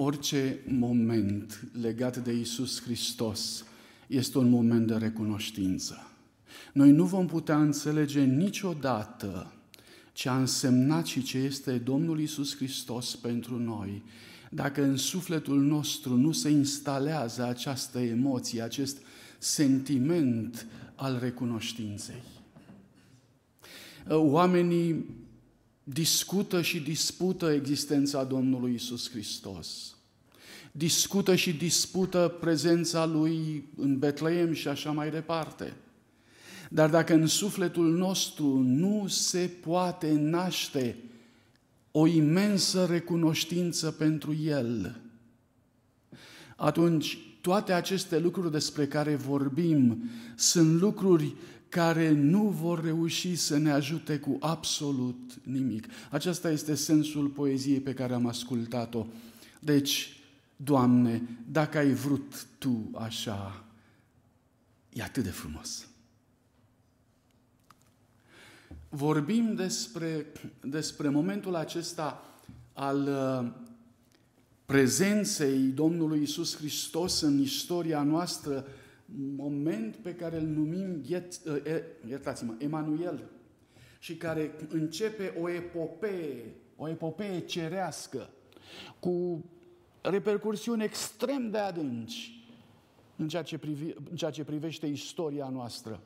Orice moment legat de Isus Hristos este un moment de recunoștință. Noi nu vom putea înțelege niciodată ce a însemnat și ce este Domnul Isus Hristos pentru noi, dacă în sufletul nostru nu se instalează această emoție, acest sentiment al recunoștinței. Oamenii discută și dispută existența Domnului Isus Hristos. Discută și dispută prezența Lui în Betleem și așa mai departe. Dar dacă în sufletul nostru nu se poate naște o imensă recunoștință pentru El, atunci toate aceste lucruri despre care vorbim sunt lucruri care nu vor reuși să ne ajute cu absolut nimic. Acesta este sensul poeziei pe care am ascultat-o. Deci, Doamne, dacă ai vrut Tu așa, e atât de frumos. Vorbim despre, despre momentul acesta al uh, prezenței Domnului Isus Hristos în istoria noastră, moment pe care îl numim, uh, iertați-mă, Emanuel, și care începe o epopee, o epopee cerească, cu repercursiuni extrem de adânci în ceea ce, privi, în ceea ce privește istoria noastră.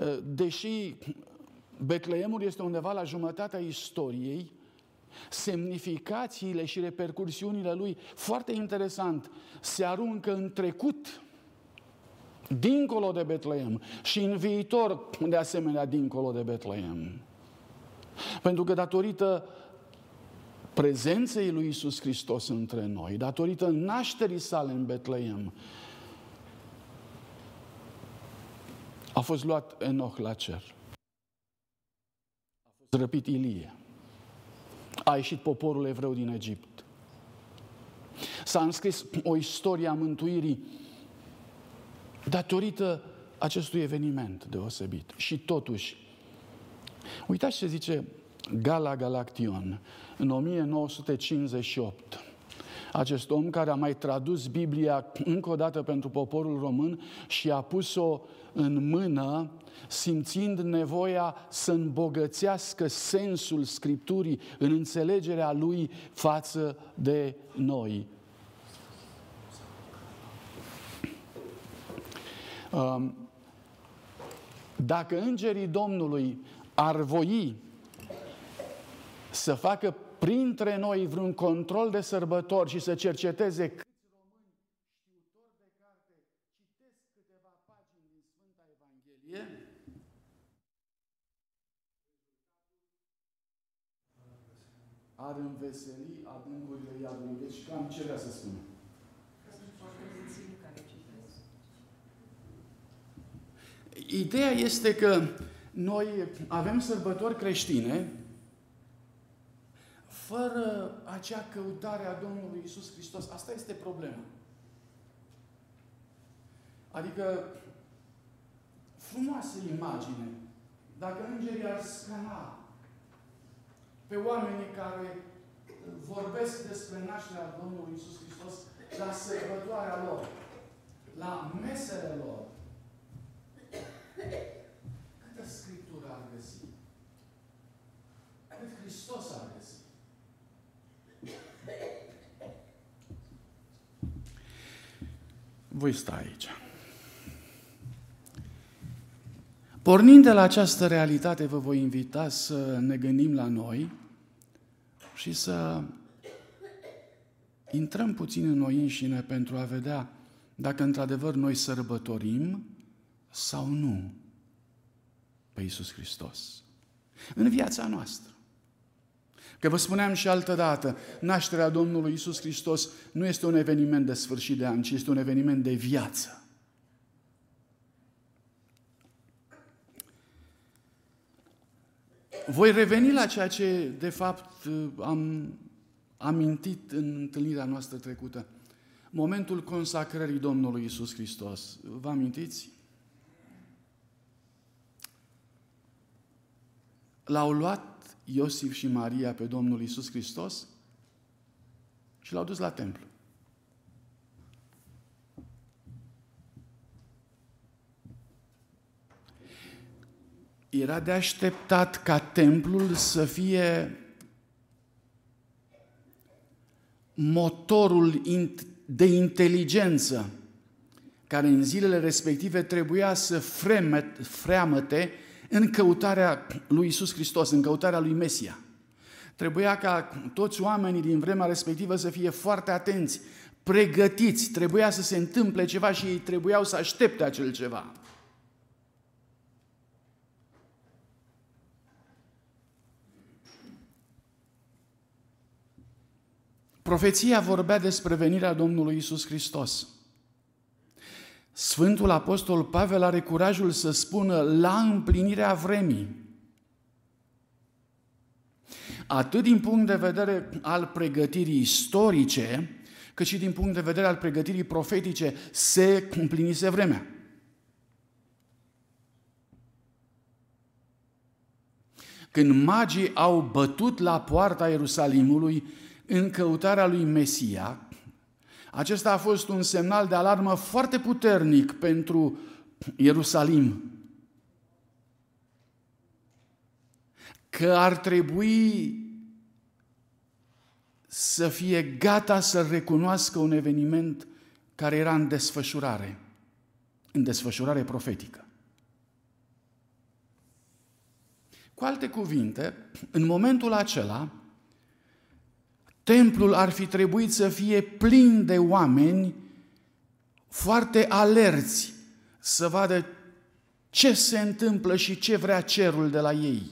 Uh, deși Betleemul este undeva la jumătatea istoriei, semnificațiile și repercursiunile lui, foarte interesant, se aruncă în trecut, dincolo de Betleem și în viitor, de asemenea, dincolo de Betleem. Pentru că datorită prezenței lui Isus Hristos între noi, datorită nașterii sale în Betleem, a fost luat Enoch la cer răpit Ilie. A ieșit poporul evreu din Egipt. S-a înscris o istorie a mântuirii datorită acestui eveniment deosebit. Și totuși, uitați ce zice Gala Galaction în 1958. Acest om care a mai tradus Biblia încă o dată pentru poporul român și a pus-o în mână simțind nevoia să îmbogățească sensul Scripturii în înțelegerea lui față de noi. Dacă îngerii Domnului ar voi să facă printre noi vreun control de sărbători și să cerceteze ar înveseli adâncurile iadului. Deci cam ce vrea să spună? Ideea este că noi avem sărbători creștine fără acea căutare a Domnului Isus Hristos. Asta este problema. Adică, frumoasă imagine. Dacă îngerii ar scana pe oamenii care vorbesc despre nașterea Domnului Isus Hristos la sărbătoarea lor, la mesele lor. Câtă Scriptură ar găsi? Cât Hristos ar găsi? Voi sta aici. Pornind de la această realitate, vă voi invita să ne gândim la noi și să intrăm puțin în noi înșine pentru a vedea dacă într-adevăr noi sărbătorim sau nu pe Iisus Hristos. În viața noastră. Că vă spuneam și altă dată, nașterea Domnului Iisus Hristos nu este un eveniment de sfârșit de an, ci este un eveniment de viață. Voi reveni la ceea ce, de fapt, am amintit în întâlnirea noastră trecută. Momentul consacrării Domnului Isus Hristos. Vă amintiți? L-au luat Iosif și Maria pe Domnul Isus Hristos și și l-au dus la templu. Era de așteptat ca templul să fie motorul de inteligență care în zilele respective trebuia să freamăte în căutarea lui Isus Hristos, în căutarea lui Mesia. Trebuia ca toți oamenii din vremea respectivă să fie foarte atenți, pregătiți, trebuia să se întâmple ceva și ei trebuiau să aștepte acel ceva. Profeția vorbea despre venirea Domnului Isus Hristos. Sfântul Apostol Pavel are curajul să spună la împlinirea vremii. Atât din punct de vedere al pregătirii istorice, cât și din punct de vedere al pregătirii profetice, se împlinise vremea. Când magii au bătut la poarta Ierusalimului în căutarea lui Mesia, acesta a fost un semnal de alarmă foarte puternic pentru Ierusalim. Că ar trebui să fie gata să recunoască un eveniment care era în desfășurare, în desfășurare profetică. Cu alte cuvinte, în momentul acela, Templul ar fi trebuit să fie plin de oameni foarte alerți să vadă ce se întâmplă și ce vrea cerul de la ei.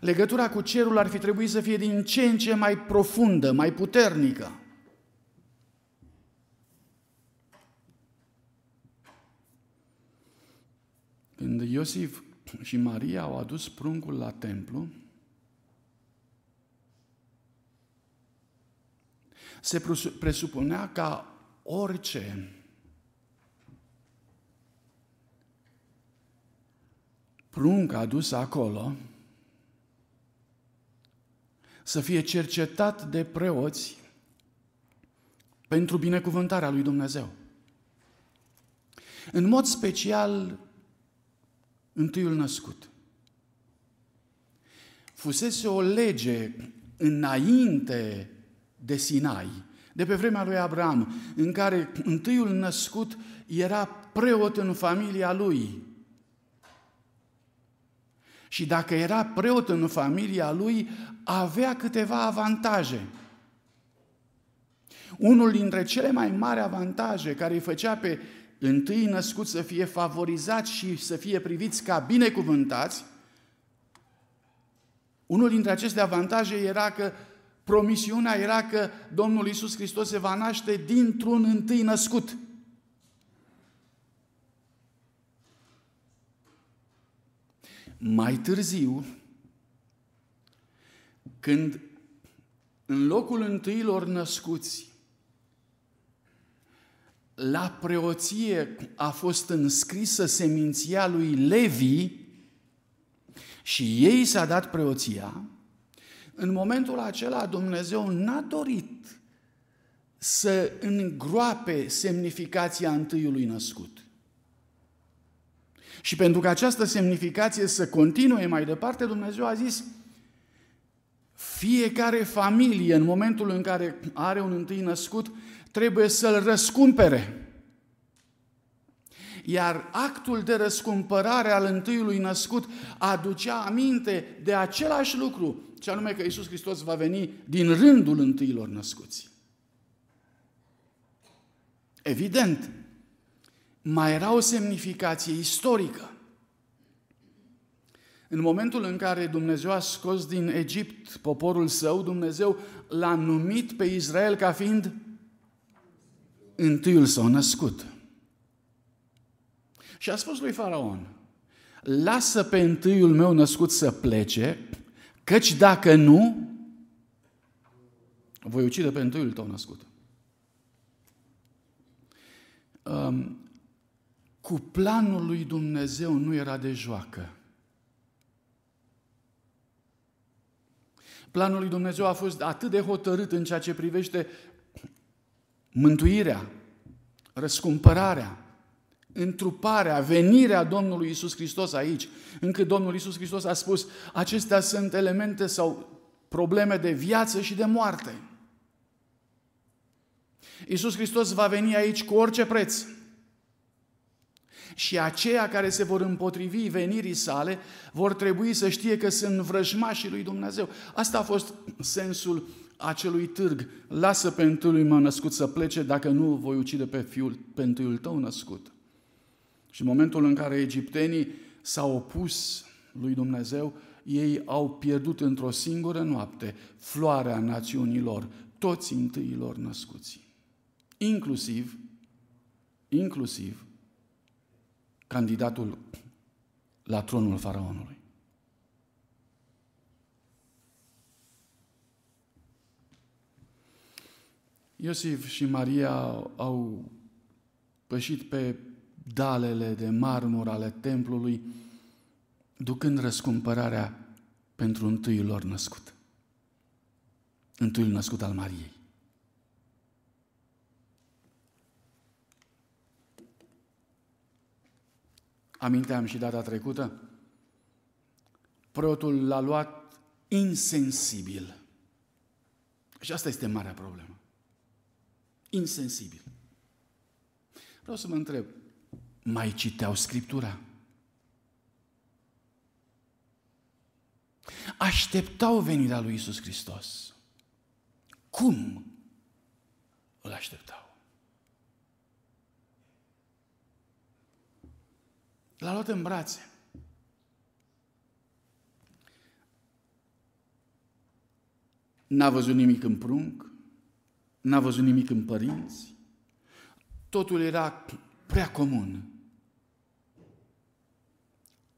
Legătura cu cerul ar fi trebuit să fie din ce în ce mai profundă, mai puternică. Când Iosif și Maria au adus pruncul la templu, se presupunea ca orice prunc adus acolo să fie cercetat de preoți pentru binecuvântarea lui Dumnezeu. În mod special, întâiul născut. Fusese o lege înainte de Sinai, de pe vremea lui Abraham, în care întâiul născut era preot în familia lui. Și dacă era preot în familia lui, avea câteva avantaje. Unul dintre cele mai mari avantaje care îi făcea pe întâi născut să fie favorizați și să fie priviți ca binecuvântați, unul dintre aceste avantaje era că Promisiunea era că Domnul Isus Hristos se va naște dintr-un întâi născut. Mai târziu, când în locul întâilor născuți la preoție a fost înscrisă seminția lui Levi și ei s-a dat preoția, în momentul acela Dumnezeu n-a dorit să îngroape semnificația întâiului născut. Și pentru că această semnificație să continue mai departe, Dumnezeu a zis, fiecare familie, în momentul în care are un întâi născut, trebuie să-l răscumpere. Iar actul de răscumpărare al întâiului născut aducea aminte de același lucru ce anume că Iisus Hristos va veni din rândul întâilor născuți. Evident, mai era o semnificație istorică. În momentul în care Dumnezeu a scos din Egipt poporul său, Dumnezeu l-a numit pe Israel ca fiind întâiul său născut. Și a spus lui Faraon, lasă pe întâiul meu născut să plece Căci dacă nu, voi ucide pe întâiul tău născut. Um, cu planul lui Dumnezeu nu era de joacă. Planul lui Dumnezeu a fost atât de hotărât în ceea ce privește mântuirea, răscumpărarea, întruparea, venirea Domnului Isus Hristos aici, încât Domnul Isus Hristos a spus, acestea sunt elemente sau probleme de viață și de moarte. Isus Hristos va veni aici cu orice preț. Și aceia care se vor împotrivi venirii sale vor trebui să știe că sunt vrăjmașii lui Dumnezeu. Asta a fost sensul acelui târg. Lasă pe întâiul meu născut să plece, dacă nu voi ucide pe fiul, pe întâiul tău născut. Și în momentul în care egiptenii s-au opus lui Dumnezeu, ei au pierdut într-o singură noapte floarea națiunilor, toți întâiilor născuți. Inclusiv, inclusiv candidatul la tronul faraonului. Iosif și Maria au pășit pe dalele de marmur ale templului, ducând răscumpărarea pentru întâiul lor născut. Întâiul născut al Mariei. Aminteam și data trecută, preotul l-a luat insensibil. Și asta este marea problemă. Insensibil. Vreau să mă întreb, mai citeau Scriptura? Așteptau venirea lui Isus Hristos. Cum îl așteptau? L-a luat în brațe. N-a văzut nimic în prunc, n-a văzut nimic în părinți, totul era prea comun.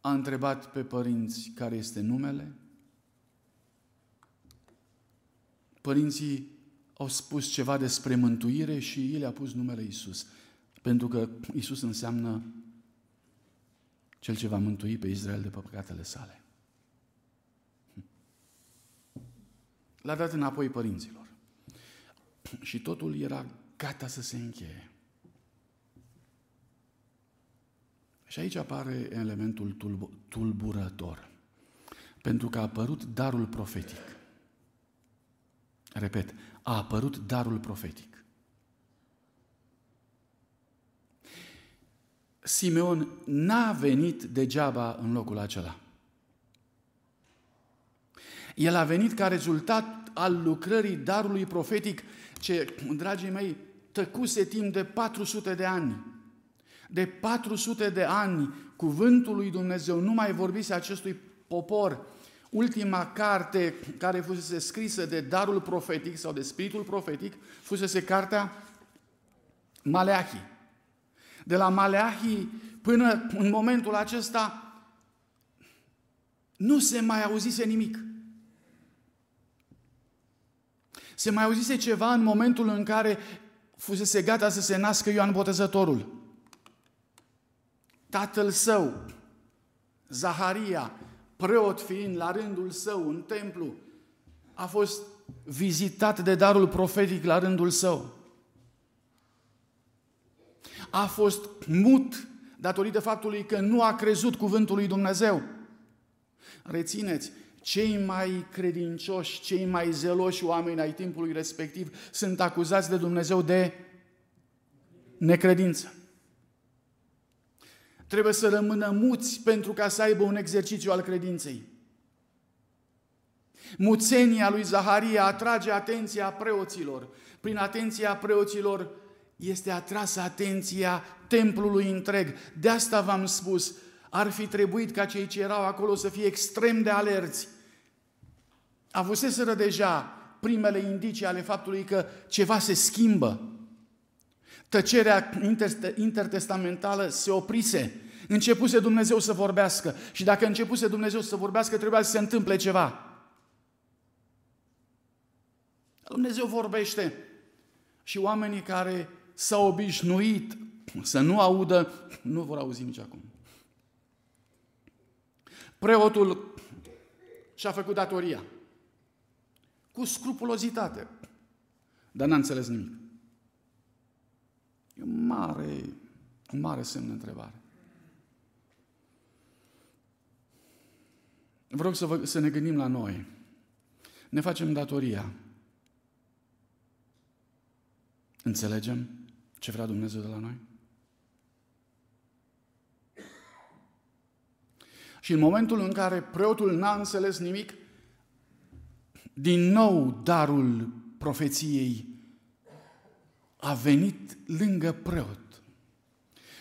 A întrebat pe părinți care este numele. Părinții au spus ceva despre mântuire și el a pus numele Isus, pentru că Isus înseamnă cel ce va mântui pe Israel de păcatele sale. L-a dat înapoi părinților. Și totul era gata să se încheie. Și aici apare elementul tulburător. Pentru că a apărut darul profetic. Repet, a apărut darul profetic. Simeon n-a venit degeaba în locul acela. El a venit ca rezultat al lucrării darului profetic ce, dragii mei, tăcuse timp de 400 de ani. De 400 de ani, cuvântul lui Dumnezeu nu mai vorbise acestui popor. Ultima carte care fusese scrisă de darul profetic sau de spiritul profetic fusese cartea Maleahi. De la Maleahi până în momentul acesta nu se mai auzise nimic. Se mai auzise ceva în momentul în care fusese gata să se nască Ioan Botezătorul. Tatăl său, Zaharia, preot fiind la rândul său în templu, a fost vizitat de darul profetic la rândul său. A fost mut datorită faptului că nu a crezut cuvântul lui Dumnezeu. Rețineți, cei mai credincioși, cei mai zeloși oameni ai timpului respectiv sunt acuzați de Dumnezeu de necredință. Trebuie să rămână muți pentru ca să aibă un exercițiu al credinței. Muțenia lui Zaharia atrage atenția preoților. Prin atenția preoților este atrasă atenția templului întreg. De asta v-am spus, ar fi trebuit ca cei ce erau acolo să fie extrem de alerți. Avuseseră deja primele indicii ale faptului că ceva se schimbă. Tăcerea intertestamentală se oprise. Începuse Dumnezeu să vorbească. Și dacă începuse Dumnezeu să vorbească, trebuia să se întâmple ceva. Dumnezeu vorbește. Și oamenii care s-au obișnuit să nu audă, nu vor auzi nici acum. Preotul și-a făcut datoria. Cu scrupulozitate. Dar n-a înțeles nimic. E un mare, un mare semn de întrebare. Vă rog să, vă, să ne gândim la noi. Ne facem datoria. Înțelegem ce vrea Dumnezeu de la noi? Și în momentul în care preotul n-a înțeles nimic, din nou darul profeției a venit lângă preot.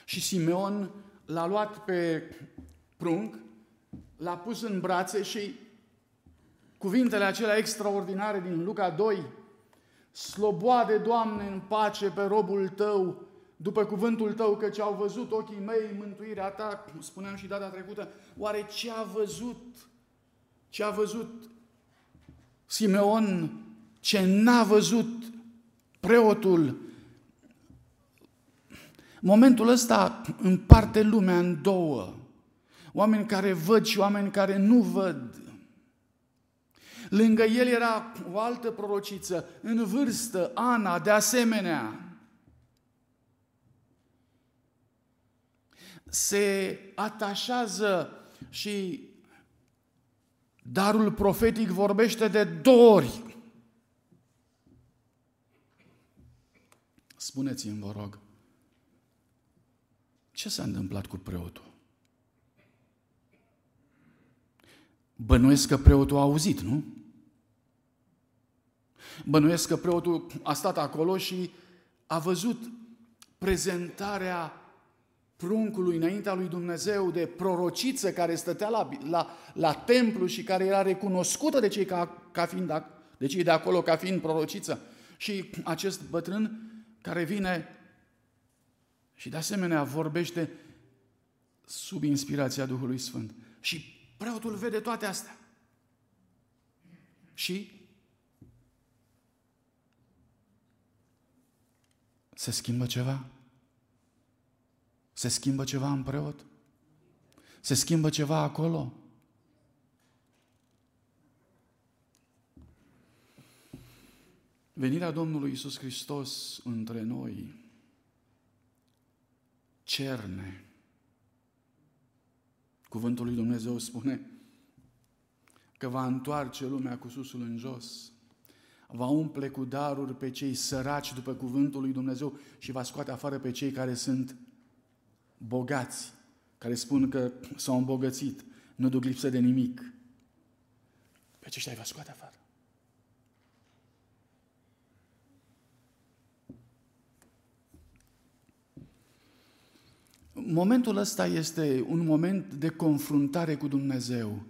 Și Simeon l-a luat pe prunc, l-a pus în brațe și cuvintele acelea extraordinare din Luca 2, Sloboade, Doamne, în pace pe robul Tău, după cuvântul Tău, că ce au văzut ochii mei mântuirea Ta, spuneam și data trecută, oare ce a văzut? Ce a văzut Simeon? Ce n-a văzut preotul? Momentul ăsta împarte lumea în două. Oameni care văd și oameni care nu văd. Lângă el era o altă prorociță, în vârstă, Ana, de asemenea. Se atașează și darul profetic vorbește de dori. Spuneți-mi, vă rog, ce s-a întâmplat cu preotul? Bănuiesc că preotul a auzit, nu? Bănuiesc că preotul a stat acolo și a văzut prezentarea pruncului înaintea lui Dumnezeu de prorociță care stătea la, la, la templu și care era recunoscută de cei, ca, ca fiind, de cei de acolo ca fiind prorociță. Și acest bătrân care vine și de asemenea vorbește sub inspirația Duhului Sfânt. Și preotul vede toate astea. Și Se schimbă ceva? Se schimbă ceva în preot? Se schimbă ceva acolo? Venirea Domnului Isus Hristos între noi cerne. Cuvântul lui Dumnezeu spune că va întoarce lumea cu susul în jos va umple cu daruri pe cei săraci după cuvântul lui Dumnezeu și va scoate afară pe cei care sunt bogați, care spun că s-au îmbogățit, nu duc lipsă de nimic. Pe aceștia îi va scoate afară. Momentul ăsta este un moment de confruntare cu Dumnezeu,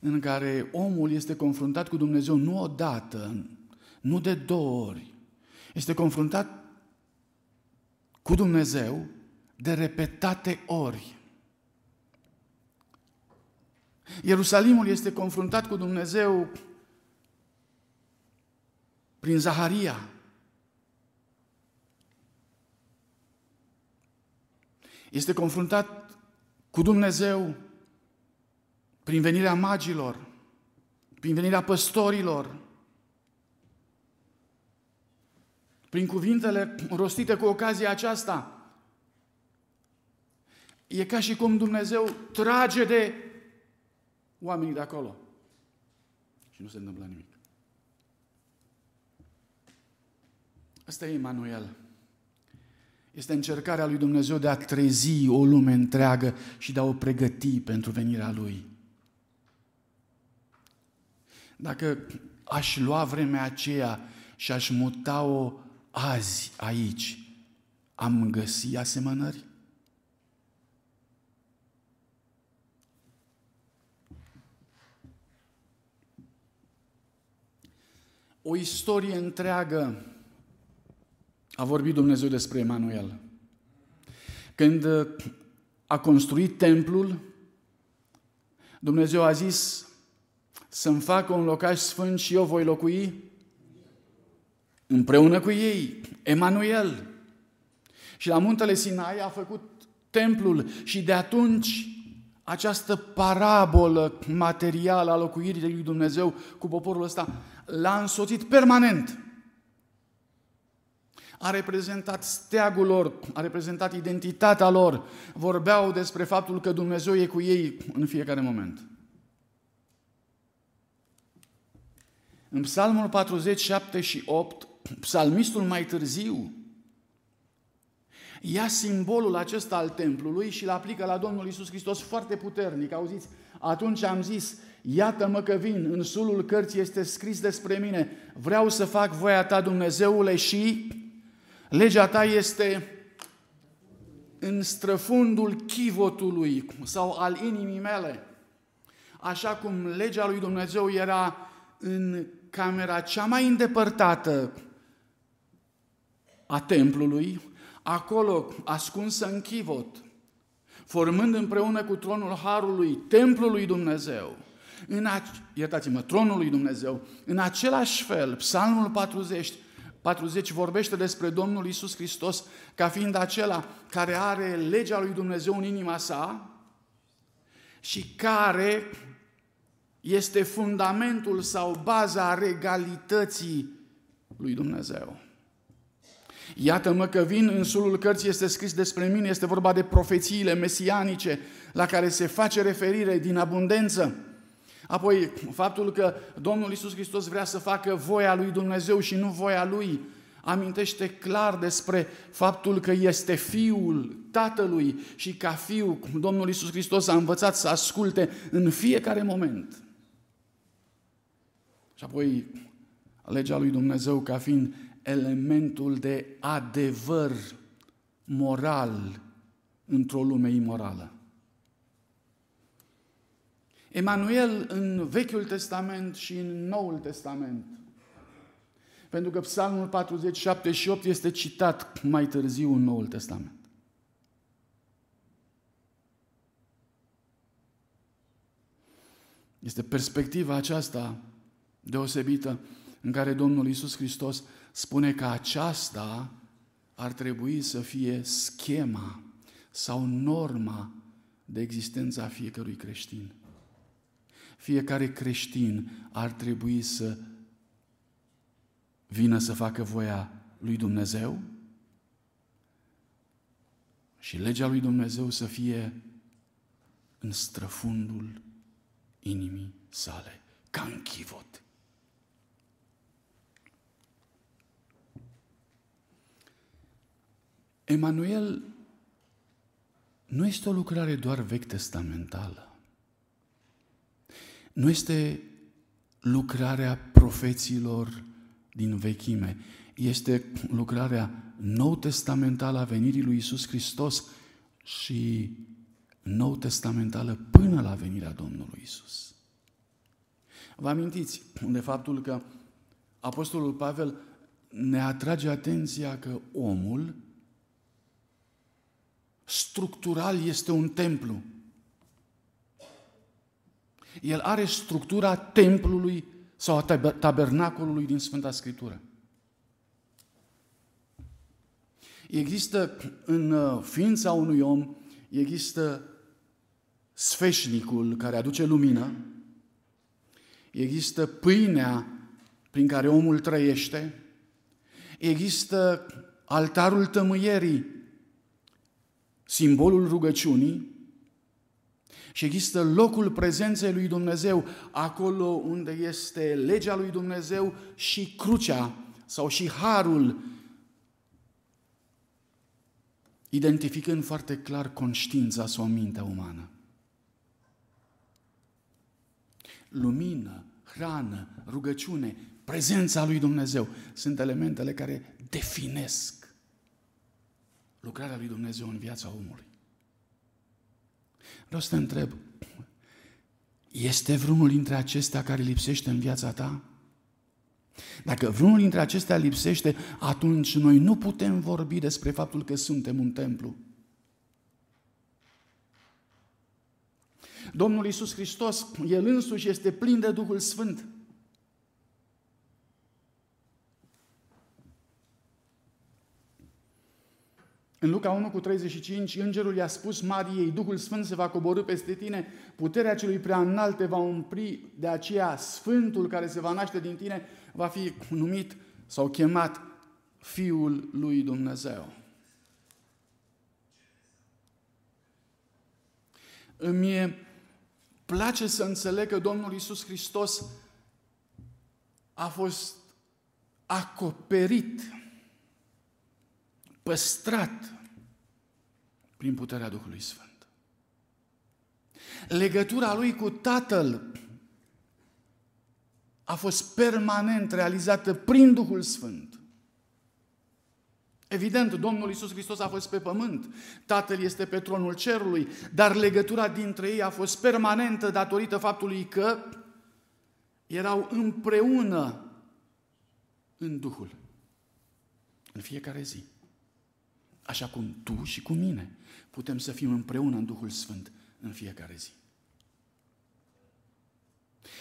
în care omul este confruntat cu Dumnezeu nu odată, nu de două ori. Este confruntat cu Dumnezeu de repetate ori. Ierusalimul este confruntat cu Dumnezeu prin Zaharia. Este confruntat cu Dumnezeu prin venirea magilor, prin venirea păstorilor, prin cuvintele rostite cu ocazia aceasta. E ca și cum Dumnezeu trage de oamenii de acolo. Și nu se întâmplă nimic. Asta e Emanuel. Este încercarea lui Dumnezeu de a trezi o lume întreagă și de a o pregăti pentru venirea Lui. Dacă aș lua vremea aceea și aș muta-o azi, aici, am găsit asemănări? O istorie întreagă a vorbit Dumnezeu despre Emanuel. Când a construit templul, Dumnezeu a zis să-mi facă un locaș sfânt și eu voi locui împreună cu ei, Emanuel. Și la muntele Sinai a făcut templul și de atunci această parabolă materială a locuirii lui Dumnezeu cu poporul ăsta l-a însoțit permanent. A reprezentat steagul lor, a reprezentat identitatea lor, vorbeau despre faptul că Dumnezeu e cu ei în fiecare moment. În Psalmul 47 și 8, psalmistul mai târziu ia simbolul acesta al templului și îl aplică la Domnul Isus Hristos foarte puternic. Auziți, atunci am zis, iată-mă că vin, în sulul cărții este scris despre mine, vreau să fac voia ta, Dumnezeule, și legea ta este în străfundul chivotului sau al inimii mele. Așa cum legea lui Dumnezeu era în camera cea mai îndepărtată a templului, acolo ascunsă în chivot, formând împreună cu tronul Harului templul lui Dumnezeu, în a- iertați-mă, tronul lui Dumnezeu, în același fel, Psalmul 40, 40 vorbește despre Domnul Isus Hristos ca fiind acela care are legea lui Dumnezeu în inima sa și care este fundamentul sau baza regalității lui Dumnezeu. Iată-mă că vin, în sulul cărții este scris despre mine, este vorba de profețiile mesianice la care se face referire din abundență. Apoi, faptul că Domnul Isus Hristos vrea să facă voia lui Dumnezeu și nu voia lui, amintește clar despre faptul că este Fiul Tatălui și ca Fiu, Domnul Isus Hristos a învățat să asculte în fiecare moment. Și apoi, legea lui Dumnezeu ca fiind elementul de adevăr moral într-o lume imorală. Emanuel în Vechiul Testament și în Noul Testament. Pentru că Psalmul 47 și 8 este citat mai târziu în Noul Testament. Este perspectiva aceasta deosebită în care Domnul Isus Hristos spune că aceasta ar trebui să fie schema sau norma de existență a fiecărui creștin. Fiecare creștin ar trebui să vină să facă voia lui Dumnezeu și legea lui Dumnezeu să fie în străfundul inimii sale, ca în chivot. Emanuel nu este o lucrare doar vechi testamentală. Nu este lucrarea profeților din vechime. Este lucrarea nou testamentală a venirii lui Isus Hristos și nou testamentală până la venirea Domnului Isus. Vă amintiți de faptul că Apostolul Pavel ne atrage atenția că omul structural este un templu. El are structura templului sau a tabernacolului din Sfânta Scriptură. Există în uh, ființa unui om, există sfeșnicul care aduce lumină, există pâinea prin care omul trăiește, există altarul tămâierii simbolul rugăciunii și există locul prezenței lui Dumnezeu, acolo unde este legea lui Dumnezeu și crucea sau și harul, identificând foarte clar conștiința sau mintea umană. Lumină, hrană, rugăciune, prezența lui Dumnezeu sunt elementele care definesc lucrarea lui Dumnezeu în viața omului. Vreau să te întreb, este vreunul dintre acestea care lipsește în viața ta? Dacă vreunul dintre acestea lipsește, atunci noi nu putem vorbi despre faptul că suntem un templu. Domnul Iisus Hristos, El însuși este plin de Duhul Sfânt. În Luca 1 cu 35, îngerul i-a spus Mariei, Duhul Sfânt se va coborâ peste tine, puterea celui prea înalt te va umpri, de aceea Sfântul care se va naște din tine va fi numit sau chemat Fiul lui Dumnezeu. Îmi place să înțeleg că Domnul Isus Hristos a fost acoperit, păstrat prin puterea Duhului Sfânt. Legătura lui cu Tatăl a fost permanent realizată prin Duhul Sfânt. Evident, Domnul Isus Hristos a fost pe pământ, Tatăl este pe tronul cerului, dar legătura dintre ei a fost permanentă datorită faptului că erau împreună în Duhul, în fiecare zi. Așa cum tu și cu mine putem să fim împreună în Duhul Sfânt în fiecare zi.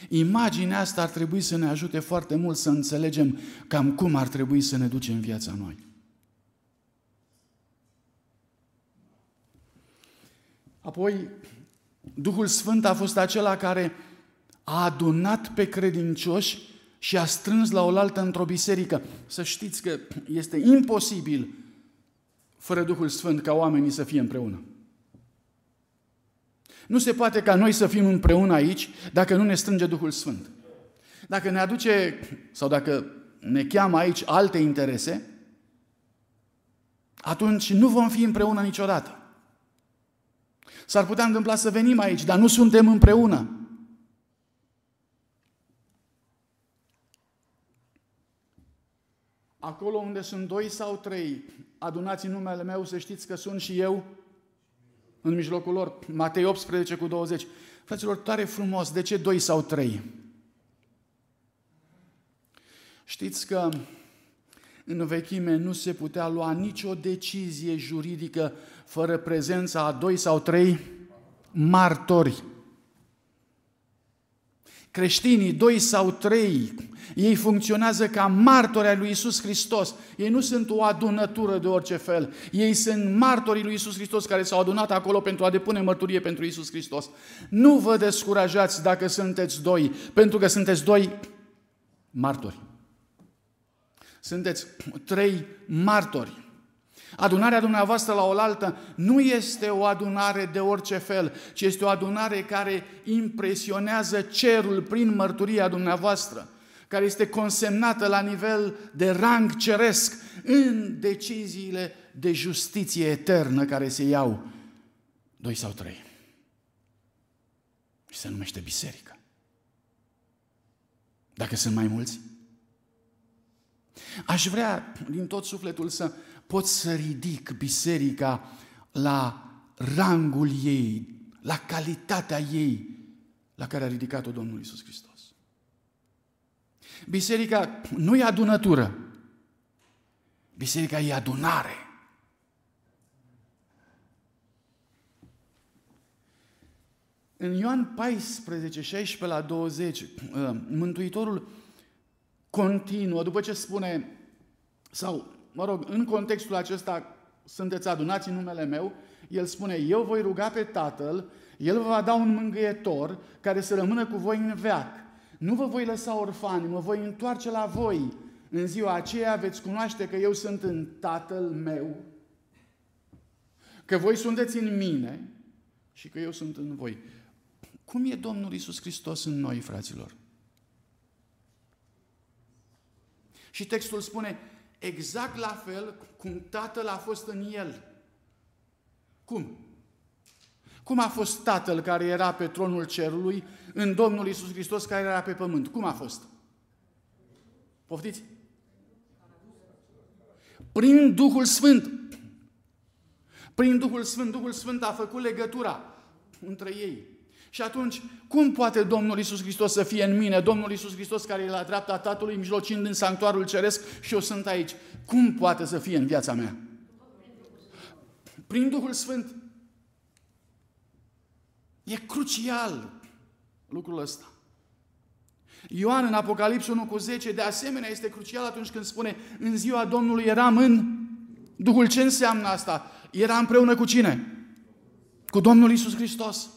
Imaginea asta ar trebui să ne ajute foarte mult să înțelegem cam cum ar trebui să ne ducem viața noi. Apoi, Duhul Sfânt a fost acela care a adunat pe credincioși și a strâns la oaltă într-o biserică. Să știți că este imposibil fără Duhul Sfânt ca oamenii să fie împreună. Nu se poate ca noi să fim împreună aici dacă nu ne strânge Duhul Sfânt. Dacă ne aduce sau dacă ne cheamă aici alte interese, atunci nu vom fi împreună niciodată. S-ar putea întâmpla să venim aici, dar nu suntem împreună. Acolo unde sunt doi sau trei adunați în numele meu, să știți că sunt și eu în mijlocul lor. Matei 18 cu 20. Fraților, tare frumos. De ce doi sau trei? Știți că în vechime nu se putea lua nicio decizie juridică fără prezența a doi sau trei martori. Creștinii, doi sau trei, ei funcționează ca martori ai lui Isus Hristos. Ei nu sunt o adunătură de orice fel. Ei sunt martorii lui Isus Hristos care s-au adunat acolo pentru a depune mărturie pentru Isus Hristos. Nu vă descurajați dacă sunteți doi, pentru că sunteți doi martori. Sunteți trei martori. Adunarea dumneavoastră la oaltă nu este o adunare de orice fel, ci este o adunare care impresionează cerul prin mărturia dumneavoastră, care este consemnată la nivel de rang ceresc în deciziile de justiție eternă care se iau doi sau trei. Și se numește biserică. Dacă sunt mai mulți, aș vrea din tot sufletul să pot să ridic biserica la rangul ei, la calitatea ei la care a ridicat-o Domnul Isus Hristos. Biserica nu e adunătură. Biserica e adunare. În Ioan 14, 16 la 20, uh, Mântuitorul continuă, după ce spune, sau mă rog, în contextul acesta sunteți adunați în numele meu, el spune, eu voi ruga pe Tatăl, el vă va da un mângâietor care să rămână cu voi în veac. Nu vă voi lăsa orfani, mă voi întoarce la voi. În ziua aceea veți cunoaște că eu sunt în Tatăl meu, că voi sunteți în mine și că eu sunt în voi. Cum e Domnul Isus Hristos în noi, fraților? Și textul spune, exact la fel cum Tatăl a fost în El. Cum? Cum a fost Tatăl care era pe tronul cerului în Domnul Isus Hristos care era pe pământ? Cum a fost? Poftiți? Prin Duhul Sfânt. Prin Duhul Sfânt, Duhul Sfânt a făcut legătura între ei. Și atunci, cum poate Domnul Isus Hristos să fie în mine, Domnul Isus Hristos care e la dreapta Tatălui, mijlocind în sanctuarul ceresc și eu sunt aici? Cum poate să fie în viața mea? Prin Duhul Sfânt. E crucial lucrul ăsta. Ioan în Apocalips 1 cu 10, de asemenea, este crucial atunci când spune în ziua Domnului eram în Duhul. Ce înseamnă asta? Era împreună cu cine? Cu Domnul Isus Hristos.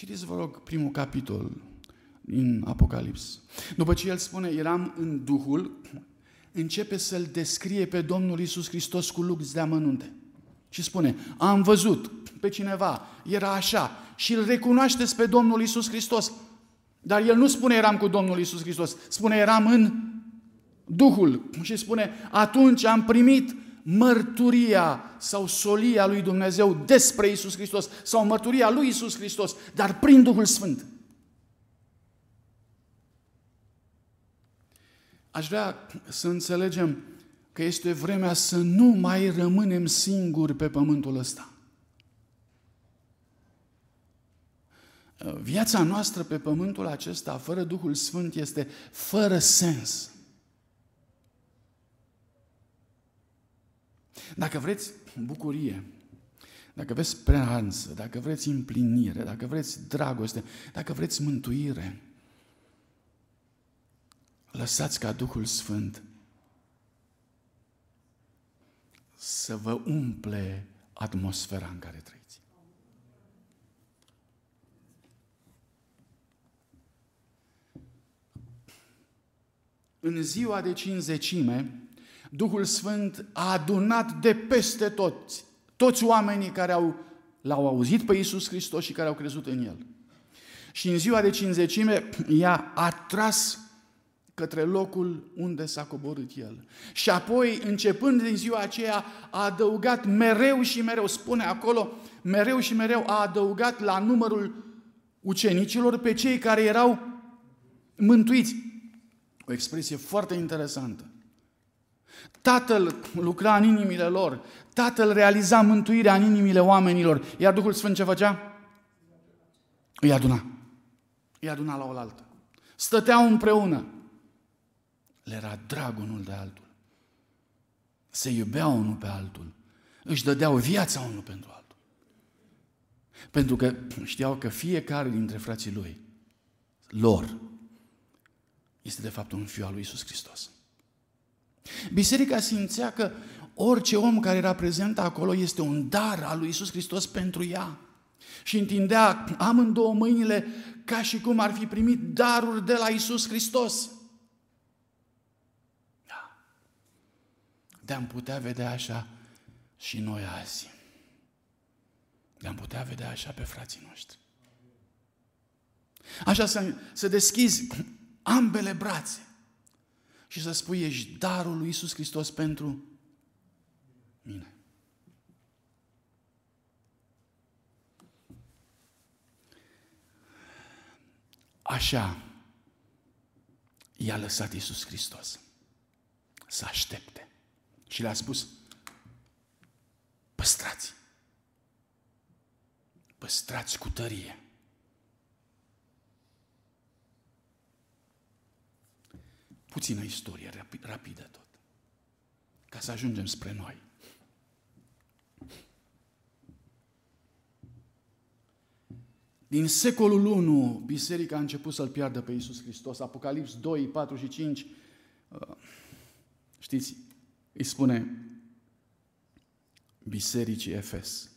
Citiți, vă rog, primul capitol din Apocalips. După ce el spune, eram în Duhul, începe să-L descrie pe Domnul Isus Hristos cu lux de amănunte. Și spune, am văzut pe cineva, era așa, și îl recunoașteți pe Domnul Isus Hristos. Dar el nu spune eram cu Domnul Isus Hristos, spune eram în Duhul și spune atunci am primit mărturia sau solia lui Dumnezeu despre Isus Hristos sau mărturia lui Isus Hristos, dar prin Duhul Sfânt. Aș vrea să înțelegem că este vremea să nu mai rămânem singuri pe pământul ăsta. Viața noastră pe pământul acesta, fără Duhul Sfânt, este fără sens. Dacă vreți bucurie, dacă vreți speranță, dacă vreți împlinire, dacă vreți dragoste, dacă vreți mântuire, lăsați ca Duhul Sfânt să vă umple atmosfera în care trăiți. În ziua de cinzecime, Duhul Sfânt a adunat de peste toți, toți oamenii care au, l-au auzit pe Iisus Hristos și care au crezut în El. Și în ziua de cinzecime i-a atras către locul unde s-a coborât El. Și apoi, începând din ziua aceea, a adăugat mereu și mereu, spune acolo, mereu și mereu a adăugat la numărul ucenicilor pe cei care erau mântuiți. O expresie foarte interesantă. Tatăl lucra în inimile lor, Tatăl realiza mântuirea în inimile oamenilor, iar Duhul Sfânt ce făcea? Îi aduna. Îi aduna la oaltă. Stăteau împreună. Le era drag unul de altul. Se iubeau unul pe altul. Își dădeau viața unul pentru altul. Pentru că știau că fiecare dintre frații lui, lor, este de fapt un fiu al lui Isus Hristos. Biserica simțea că orice om care era prezent acolo este un dar al lui Isus Hristos pentru ea. Și întindea amândouă mâinile ca și cum ar fi primit daruri de la Isus Hristos. Da. De-am putea vedea așa și noi azi. De-am putea vedea așa pe frații noștri. Așa să, să deschizi ambele brațe și să spui, ești darul lui Isus Hristos pentru mine. Așa i-a lăsat Iisus Hristos să aștepte. Și le-a spus, păstrați. Păstrați cu tărie. Puțină istorie, rapidă tot, ca să ajungem spre noi. Din secolul 1, biserica a început să-L piardă pe Iisus Hristos. Apocalips 2, 4 și 5, uh, știți, îi spune bisericii Efes.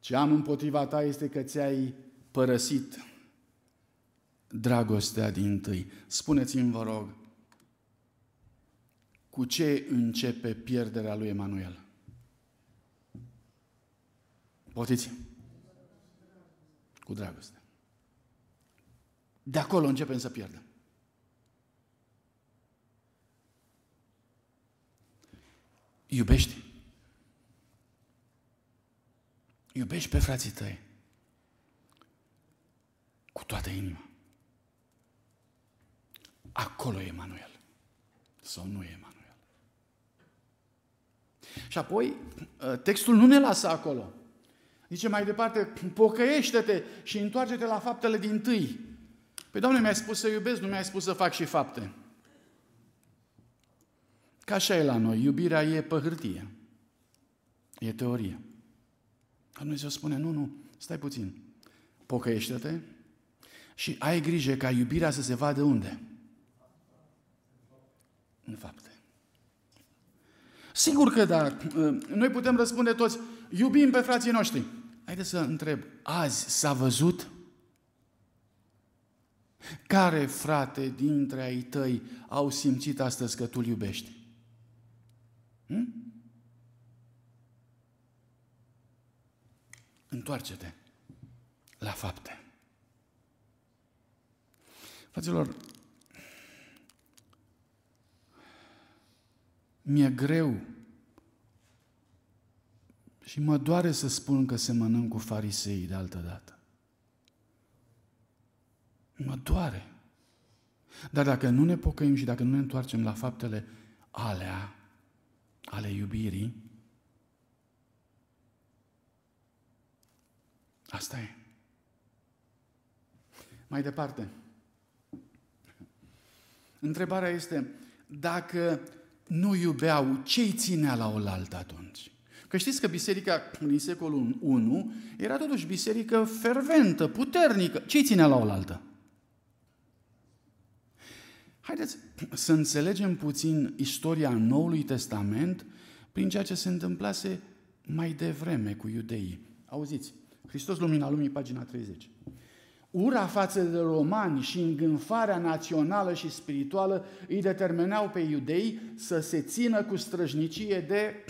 Ce am împotriva ta este că ți-ai părăsit dragostea din tâi. Spuneți-mi, vă rog, cu ce începe pierderea lui Emanuel? Potiți? Cu dragoste. De acolo începem să pierdem. Iubești? Iubești pe frații tăi cu toată inima. Acolo e Emanuel. Sau nu e Emanuel. Și apoi, ă, textul nu ne lasă acolo. Zice mai departe, pocăiește-te și întoarce-te la faptele din tâi. Păi, Doamne, mi-ai spus să iubesc, nu mi-ai spus să fac și fapte. Ca așa e la noi, iubirea e pe hârtie. E teorie. Dumnezeu spune, nu, nu, stai puțin. Pocăiește-te și ai grijă ca iubirea să se vadă unde? În fapte. Sigur că da, noi putem răspunde toți, iubim pe frații noștri. Haideți să întreb, azi s-a văzut? Care frate dintre ai tăi au simțit astăzi că tu iubești? Hm? Întoarce-te la fapte. Fraților, mi-e greu și mă doare să spun că se mănânc cu farisei de altă dată. Mă doare. Dar dacă nu ne pocăim și dacă nu ne întoarcem la faptele alea, ale iubirii, asta e. Mai departe. Întrebarea este, dacă nu iubeau, ce îi ținea la oaltă atunci? Că știți că biserica din secolul I era totuși biserică ferventă, puternică. Ce îi ținea la oaltă? Haideți să înțelegem puțin istoria Noului Testament prin ceea ce se întâmplase mai devreme cu iudeii. Auziți, Hristos Lumina Lumii, pagina 30. Ura față de romani și îngânfarea națională și spirituală îi determinau pe iudei să se țină cu străjnicie de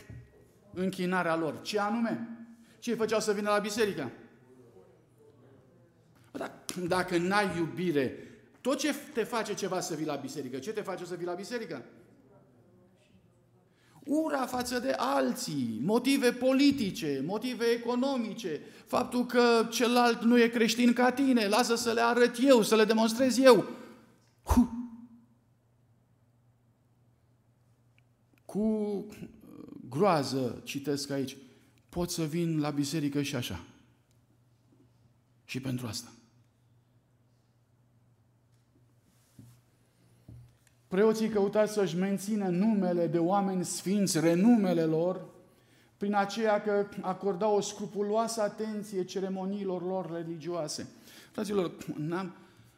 închinarea lor. Ce anume? Ce îi făceau să vină la biserică? Dacă n-ai iubire, tot ce te face ceva să vii la biserică, ce te face să vii la biserică? Ura față de alții, motive politice, motive economice, faptul că celălalt nu e creștin ca tine, lasă să le arăt eu, să le demonstrez eu. Huh. Cu groază citesc aici, pot să vin la biserică și așa. Și pentru asta. Preoții căutați să-și mențină numele de oameni sfinți, renumele lor, prin aceea că acordau o scrupuloasă atenție ceremoniilor lor religioase. Fraților,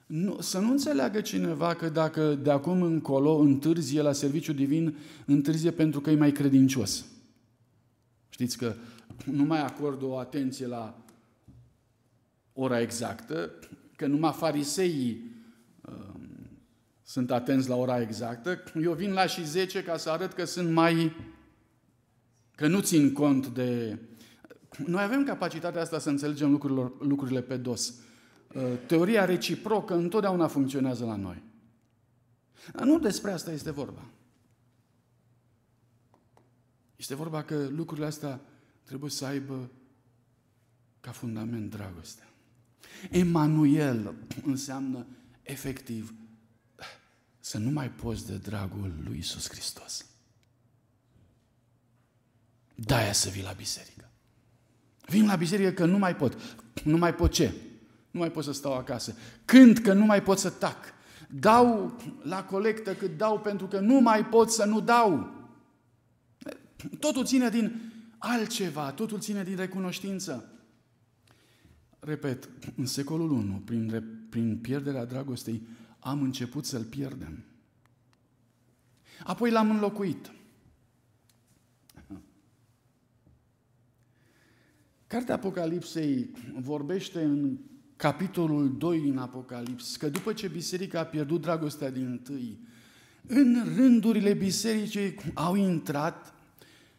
nu, să nu înțeleagă cineva că dacă de acum încolo întârzie la serviciu divin, întârzie pentru că e mai credincios. Știți că nu mai acord o atenție la ora exactă, că numai fariseii sunt atenți la ora exactă. Eu vin la și 10 ca să arăt că sunt mai... că nu țin cont de... Noi avem capacitatea asta să înțelegem lucrurile, lucrurile pe dos. Uh, teoria reciprocă întotdeauna funcționează la noi. Dar nu despre asta este vorba. Este vorba că lucrurile astea trebuie să aibă ca fundament dragostea. Emanuel înseamnă efectiv să nu mai poți de dragul lui Isus Hristos. De-aia să vii la biserică. Vin la biserică că nu mai pot. Nu mai pot ce? Nu mai pot să stau acasă. Când că nu mai pot să tac. Dau la colectă cât dau pentru că nu mai pot să nu dau. Totul ține din altceva, totul ține din recunoștință. Repet, în secolul I, prin, prin pierderea dragostei, am început să-l pierdem. Apoi l-am înlocuit. Cartea Apocalipsei vorbește în capitolul 2 în Apocalips că după ce biserica a pierdut dragostea din tâi, în rândurile bisericii au intrat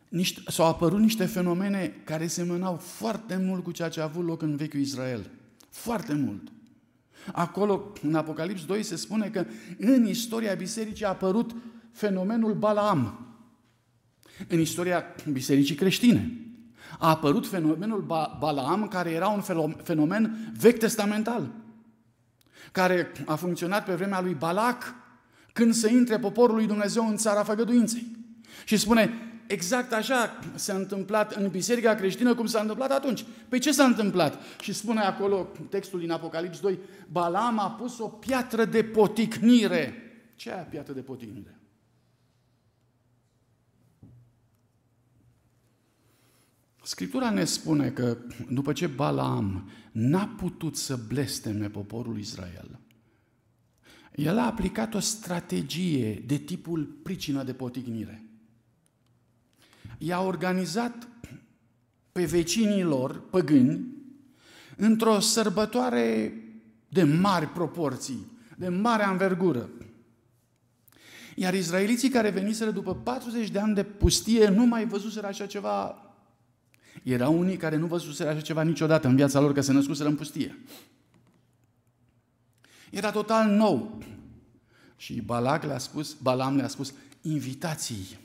niște, s-au apărut niște fenomene care semănau foarte mult cu ceea ce a avut loc în vechiul Israel. Foarte mult. Acolo, în Apocalips 2, se spune că în istoria bisericii a apărut fenomenul Balaam. În istoria bisericii creștine. A apărut fenomenul ba- Balaam, care era un fenomen vechi testamental, care a funcționat pe vremea lui Balac, când se intre poporul lui Dumnezeu în țara făgăduinței. Și spune, exact așa s-a întâmplat în biserica creștină cum s-a întâmplat atunci. Păi ce s-a întâmplat? Și spune acolo textul din Apocalips 2, Balam a pus o piatră de poticnire. Ce e piatră de poticnire? Scriptura ne spune că după ce Balaam n-a putut să blesteme poporul Israel, el a aplicat o strategie de tipul pricină de potignire i-a organizat pe vecinii lor, păgâni, într-o sărbătoare de mari proporții, de mare anvergură. Iar izraeliții care veniseră după 40 de ani de pustie nu mai văzuseră așa ceva. Erau unii care nu văzuseră așa ceva niciodată în viața lor, că se născuseră în pustie. Era total nou. Și Balac le-a spus, Balam le-a spus, invitații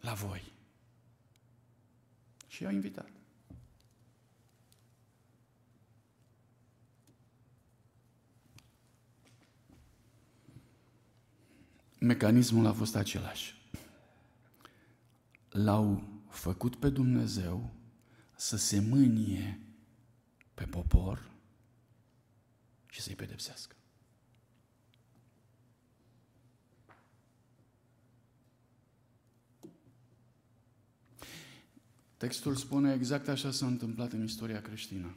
la voi. Și i-au invitat. Mecanismul a fost același. L-au făcut pe Dumnezeu să se mânie pe popor și să-i pedepsească. Textul spune exact așa s-a întâmplat în istoria creștină.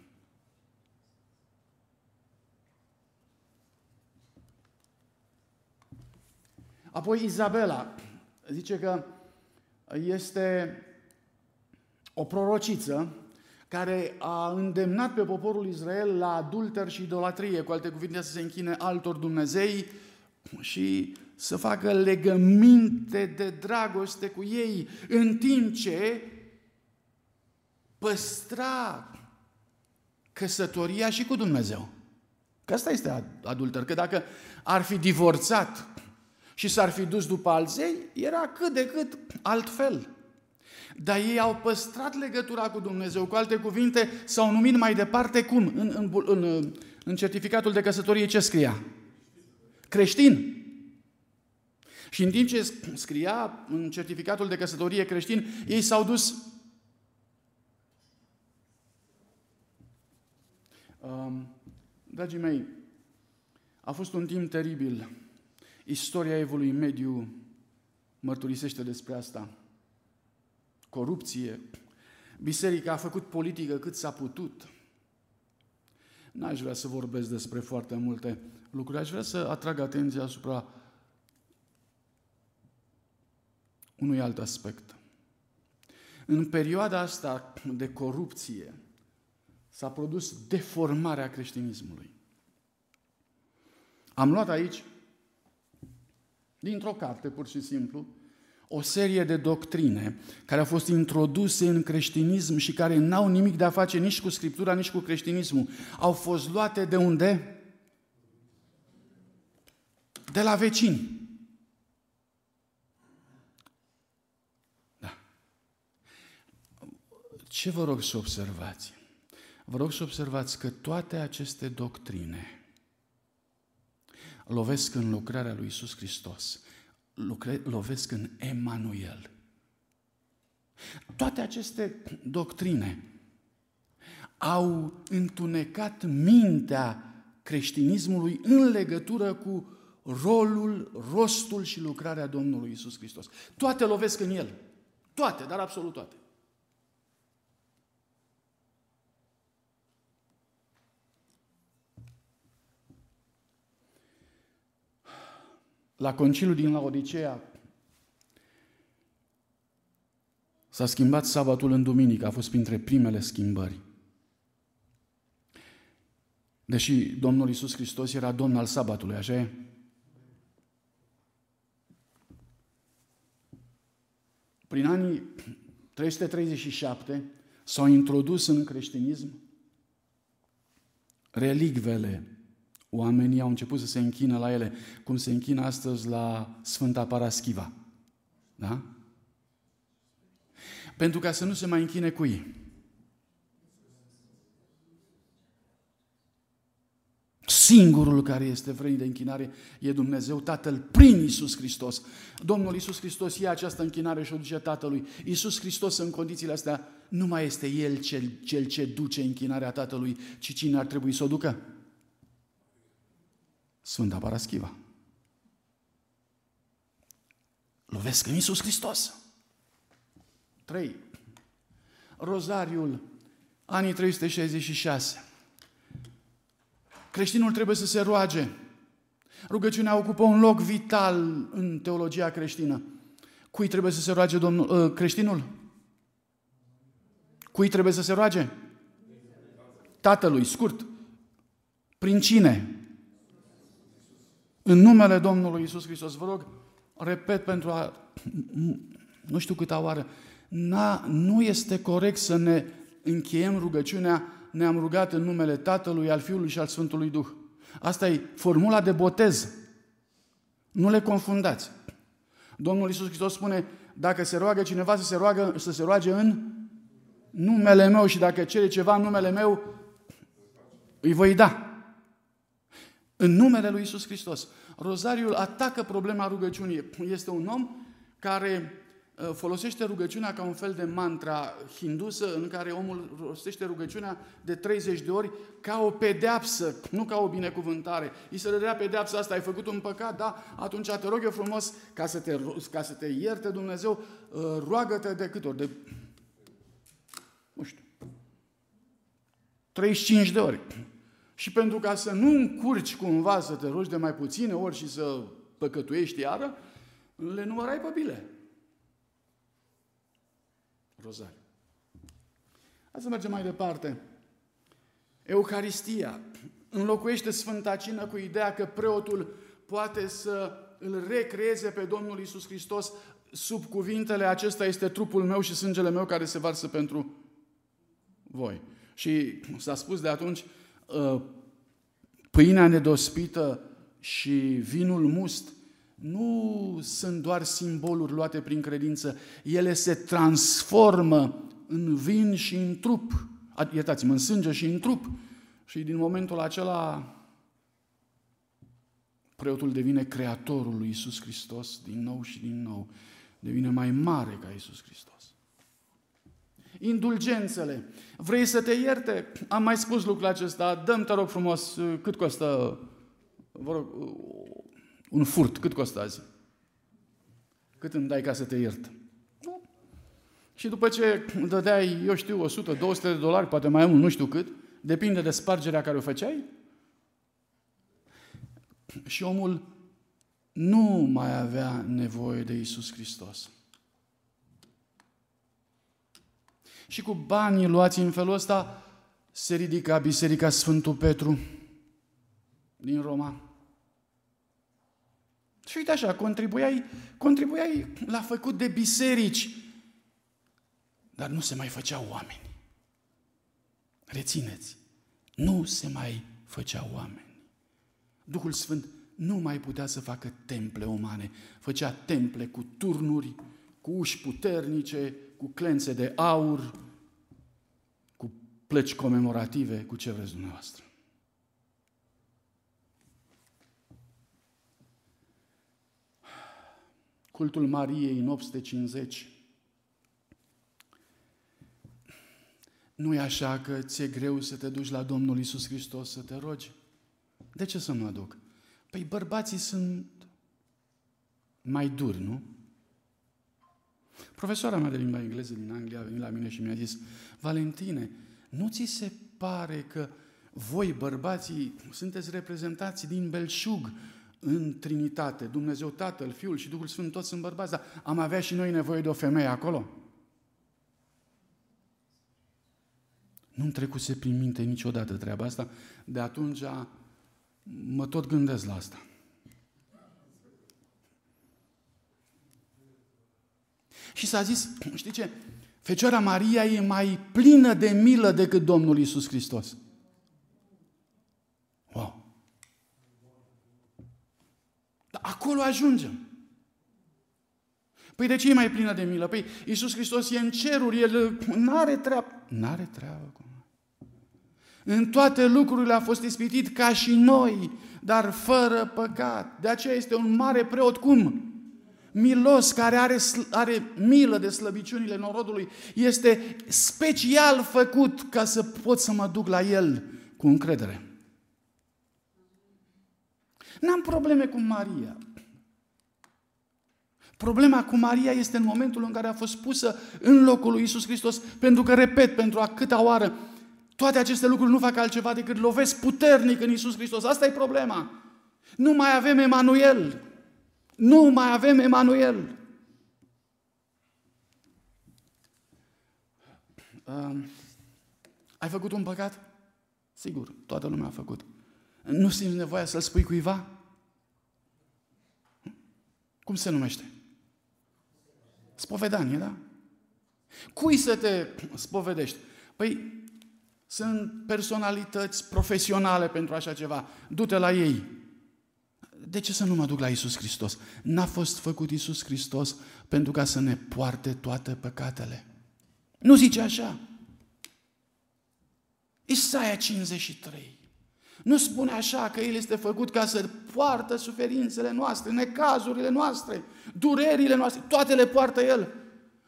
Apoi Izabela zice că este o prorociță care a îndemnat pe poporul Israel la adulter și idolatrie, cu alte cuvinte să se închine altor Dumnezei și să facă legăminte de dragoste cu ei, în timp ce păstra căsătoria și cu Dumnezeu. Că asta este adulter, că dacă ar fi divorțat și s-ar fi dus după alții, era cât de cât altfel. Dar ei au păstrat legătura cu Dumnezeu. Cu alte cuvinte, s-au numit mai departe cum? În, în, în, în certificatul de căsătorie ce scria? Creștin. Și în timp ce scria în certificatul de căsătorie creștin, ei s-au dus dragii mei, a fost un timp teribil. Istoria evului mediu mărturisește despre asta. Corupție. Biserica a făcut politică cât s-a putut. N-aș vrea să vorbesc despre foarte multe lucruri. Aș vrea să atrag atenția asupra unui alt aspect. În perioada asta de corupție, s-a produs deformarea creștinismului. Am luat aici, dintr-o carte pur și simplu, o serie de doctrine care au fost introduse în creștinism și care n-au nimic de a face nici cu Scriptura, nici cu creștinismul. Au fost luate de unde? De la vecini. Da. Ce vă rog să observați? Vă rog să observați că toate aceste doctrine lovesc în lucrarea lui Isus Hristos, lucre, lovesc în Emanuel. Toate aceste doctrine au întunecat mintea creștinismului în legătură cu rolul, rostul și lucrarea Domnului Isus Hristos. Toate lovesc în El. Toate, dar absolut toate. La conciliul din Laodicea s-a schimbat sabatul în duminică, a fost printre primele schimbări. Deși Domnul Isus Hristos era Domn al sabatului, așa e? Prin anii 337 s-au introdus în creștinism relicvele oamenii au început să se închină la ele, cum se închină astăzi la Sfânta Paraschiva. Da? Pentru ca să nu se mai închine cu ei. Singurul care este vrăi de închinare e Dumnezeu Tatăl prin Isus Hristos. Domnul Isus Hristos ia această închinare și o duce Tatălui. Isus Hristos în condițiile astea nu mai este El cel, cel ce duce închinarea Tatălui, ci cine ar trebui să o ducă? Sfânta Paraschiva. Lovesc în Iisus Hristos. 3. Rozariul, anii 366. Creștinul trebuie să se roage. Rugăciunea ocupă un loc vital în teologia creștină. Cui trebuie să se roage domnul, uh, creștinul? Cui trebuie să se roage? Tatălui, scurt. Prin cine? În numele Domnului Isus Hristos, vă rog, repet pentru a, nu știu câta oară, Na, nu este corect să ne încheiem rugăciunea, ne-am rugat în numele Tatălui, al Fiului și al Sfântului Duh. Asta e formula de botez. Nu le confundați. Domnul Isus Hristos spune, dacă se roagă cineva să se, roagă, să se roage în numele meu și dacă cere ceva în numele meu, îi voi da. În numele lui Isus Hristos. Rozariul atacă problema rugăciunii. Este un om care uh, folosește rugăciunea ca un fel de mantra hindusă în care omul rostește rugăciunea de 30 de ori ca o pedeapsă, nu ca o binecuvântare. I se dădea pedeapsa asta, ai făcut un păcat, da? Atunci te rog eu frumos ca să te, ca să te ierte Dumnezeu, uh, roagă-te de câte ori? De, nu știu, 35 de ori. Și pentru ca să nu încurci cumva să te rogi de mai puține ori și să păcătuiești iară, le numărai pe bile. Rozari. Hai să mergem mai departe. Eucaristia înlocuiește Sfânta Cină cu ideea că preotul poate să îl recreeze pe Domnul Isus Hristos sub cuvintele acesta este trupul meu și sângele meu care se varsă pentru voi. Și s-a spus de atunci, ă, pâinea nedospită și vinul must nu sunt doar simboluri luate prin credință, ele se transformă în vin și în trup, iertați-mă, în sânge și în trup. Și din momentul acela preotul devine creatorul lui Isus Hristos din nou și din nou. Devine mai mare ca Isus Hristos. Indulgențele. Vrei să te ierte? Am mai spus lucrul acesta. Dăm, te rog frumos, cât costă, vă rog, un furt, cât costă azi? Cât îmi dai ca să te iert? Nu. Și după ce dădeai, eu știu, 100, 200 de dolari, poate mai mult, nu știu cât, depinde de spargerea care o făceai, și omul nu mai avea nevoie de Isus Hristos. Și cu banii luați în felul ăsta se ridica Biserica Sfântul Petru din Roma. Și uite așa, contribuiai, contribuiai la făcut de biserici, dar nu se mai făceau oameni. Rețineți, nu se mai făceau oameni. Duhul Sfânt nu mai putea să facă temple umane. Făcea temple cu turnuri, cu uși puternice, cu clențe de aur, cu plăci comemorative, cu ce vreți dumneavoastră. Cultul Mariei în 850. Nu e așa că ți-e greu să te duci la Domnul Isus Hristos să te rogi? De ce să nu aduc? Păi bărbații sunt mai duri, nu? Profesoara mea de limba engleză din Anglia a venit la mine și mi-a zis, Valentine, nu ți se pare că voi, bărbații, sunteți reprezentați din belșug în Trinitate, Dumnezeu Tatăl, Fiul și Duhul Sfânt, toți sunt bărbați, dar am avea și noi nevoie de o femeie acolo? Nu-mi trecuse prin minte niciodată treaba asta, de atunci mă tot gândesc la asta. Și s-a zis, știi ce? Fecioara Maria e mai plină de milă decât Domnul Isus Hristos. Wow! Dar acolo ajungem. Păi de ce e mai plină de milă? Păi Iisus Hristos e în ceruri, El nu are treabă. Nu are treabă cu În toate lucrurile a fost ispitit ca și noi, dar fără păcat. De aceea este un mare preot cum? Milos, care are, are milă de slăbiciunile norodului, este special făcut ca să pot să mă duc la el cu încredere. N-am probleme cu Maria. Problema cu Maria este în momentul în care a fost pusă în locul lui Isus Hristos, pentru că, repet, pentru a câta oară, toate aceste lucruri nu fac altceva decât lovesc puternic în Isus Hristos. Asta e problema. Nu mai avem Emanuel. Nu mai avem Emanuel. Uh, ai făcut un păcat? Sigur, toată lumea a făcut. Nu simți nevoia să-l spui cuiva? Cum se numește? Spovedanie, da? Cui să te spovedești? Păi sunt personalități profesionale pentru așa ceva. Du-te la ei. De ce să nu mă duc la Isus Hristos? N-a fost făcut Isus Hristos pentru ca să ne poarte toate păcatele. Nu zice așa. Isaia 53. Nu spune așa că El este făcut ca să poartă suferințele noastre, necazurile noastre, durerile noastre, toate le poartă El.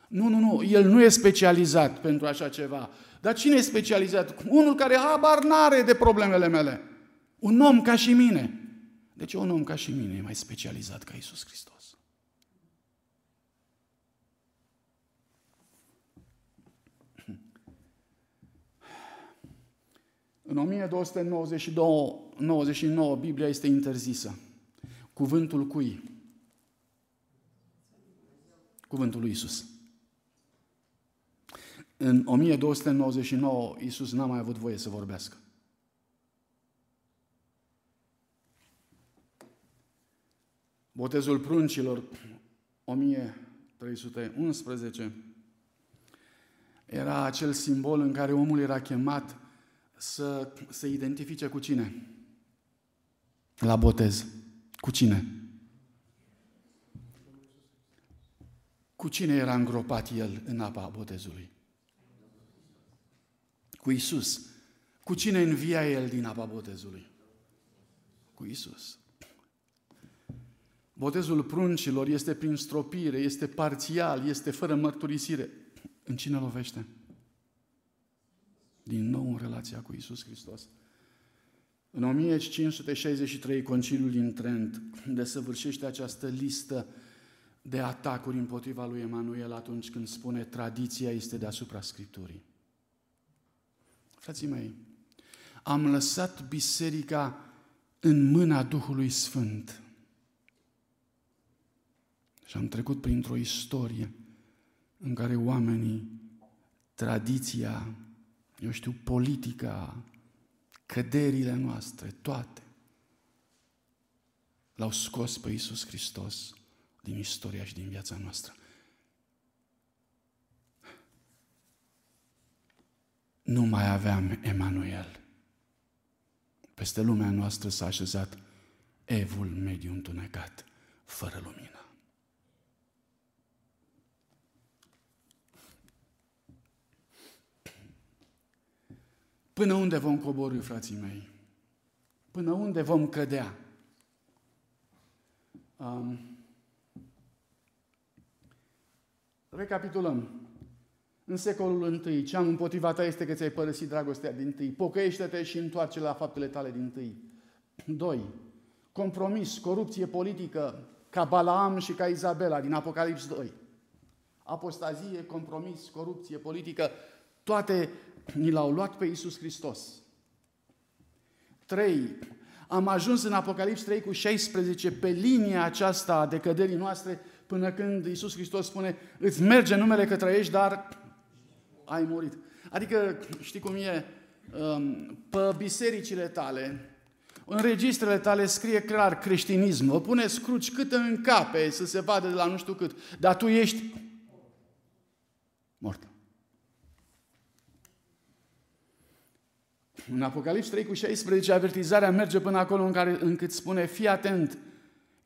Nu, nu, nu, El nu e specializat pentru așa ceva. Dar cine e specializat? Unul care habar n-are de problemele mele. Un om ca și mine. Deci un om ca și mine e mai specializat ca Isus Hristos. În 1299 Biblia este interzisă. Cuvântul cui? Cuvântul lui Isus. În 1299 Isus n-a mai avut voie să vorbească. Botezul pruncilor, 1311, era acel simbol în care omul era chemat să se identifice cu cine? La botez. Cu cine? Cu cine era îngropat el în apa botezului? Cu Isus. Cu cine învia el din apa botezului? Cu Isus. Botezul pruncilor este prin stropire, este parțial, este fără mărturisire. În cine lovește? Din nou în relația cu Isus Hristos. În 1563, Conciliul din Trent desăvârșește această listă de atacuri împotriva lui Emanuel atunci când spune tradiția este deasupra Scripturii. Frații mei, am lăsat biserica în mâna Duhului Sfânt. Și am trecut printr-o istorie în care oamenii, tradiția, eu știu, politica, căderile noastre, toate, l-au scos pe Iisus Hristos din istoria și din viața noastră. Nu mai aveam Emanuel. Peste lumea noastră s-a așezat evul mediu întunecat, fără lumină. Până unde vom coborâ, frații mei? Până unde vom cădea? Um, recapitulăm. În secolul I, ce am împotriva ta este că ți-ai părăsit dragostea din tâi. Pocăiește-te și întoarce la faptele tale din tâi. 2. Compromis, corupție politică, ca Balaam și ca Izabela din Apocalips 2. Apostazie, compromis, corupție politică, toate ni l-au luat pe Iisus Hristos. 3. Am ajuns în Apocalips 3 cu 16 pe linia aceasta a decăderii noastre până când Iisus Hristos spune îți merge numele că trăiești, dar ai murit. Adică, știi cum e, um, pe bisericile tale, în registrele tale scrie clar creștinism, vă pune scruci cât în cape să se vadă de la nu știu cât, dar tu ești mort. În Apocalips 3 cu 16, avertizarea merge până acolo în care, încât spune, fii atent,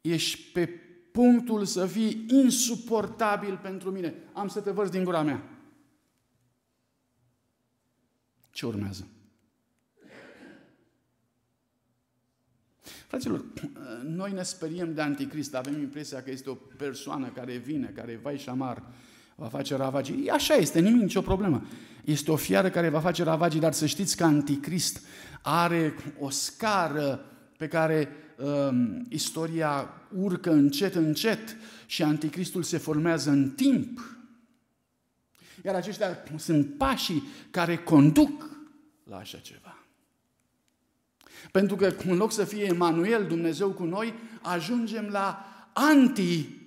ești pe punctul să fii insuportabil pentru mine. Am să te vărs din gura mea. Ce urmează? Fraților, noi ne speriem de anticrist, avem impresia că este o persoană care vine, care vai și șamar, va face ravagii. Așa este, nimic, nicio problemă. Este o fiară care va face ravagii, dar să știți că anticrist are o scară pe care um, istoria urcă încet, încet și anticristul se formează în timp. Iar aceștia sunt pașii care conduc la așa ceva. Pentru că în loc să fie Emanuel, Dumnezeu cu noi, ajungem la anti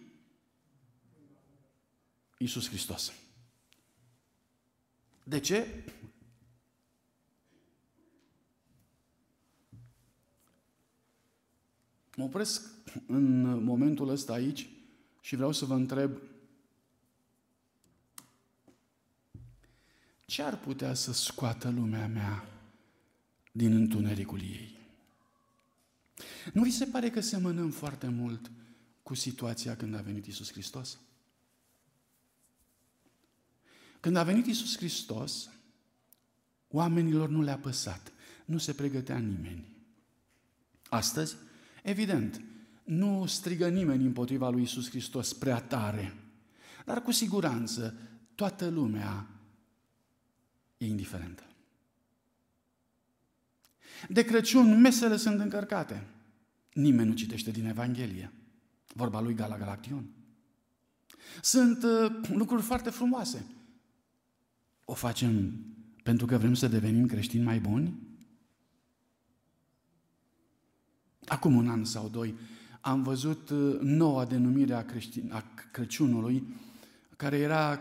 Iisus Hristos. De ce? Mă opresc în momentul ăsta aici Și vreau să vă întreb, ce ar putea să scoată lumea mea din întunericul ei? Nu vi se pare că semănăm foarte mult cu situația când a venit Isus Hristos? Când a venit Isus Hristos, oamenilor nu le-a păsat, nu se pregătea nimeni. Astăzi, evident, nu strigă nimeni împotriva lui Isus Hristos prea tare, dar cu siguranță toată lumea e indiferentă. De Crăciun mesele sunt încărcate. Nimeni nu citește din Evanghelie. Vorba lui Gala Galaction. Sunt uh, lucruri foarte frumoase. O facem pentru că vrem să devenim creștini mai buni? Acum un an sau doi am văzut uh, noua denumire a, creștin, a Crăciunului, care era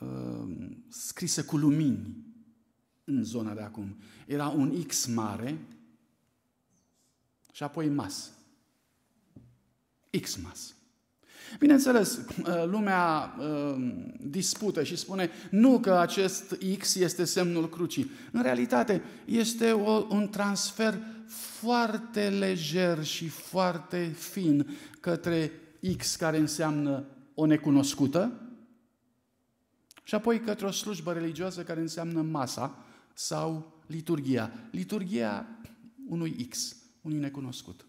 uh, scrisă cu lumini în zona de acum. Era un X mare și apoi mas. X-mas. Bineînțeles, uh, lumea uh, dispută și spune nu că acest X este semnul crucii. În realitate este o, un transfer foarte lejer și foarte fin către X care înseamnă o necunoscută și apoi către o slujbă religioasă care înseamnă masa sau liturgia. Liturgia unui X, unui necunoscut.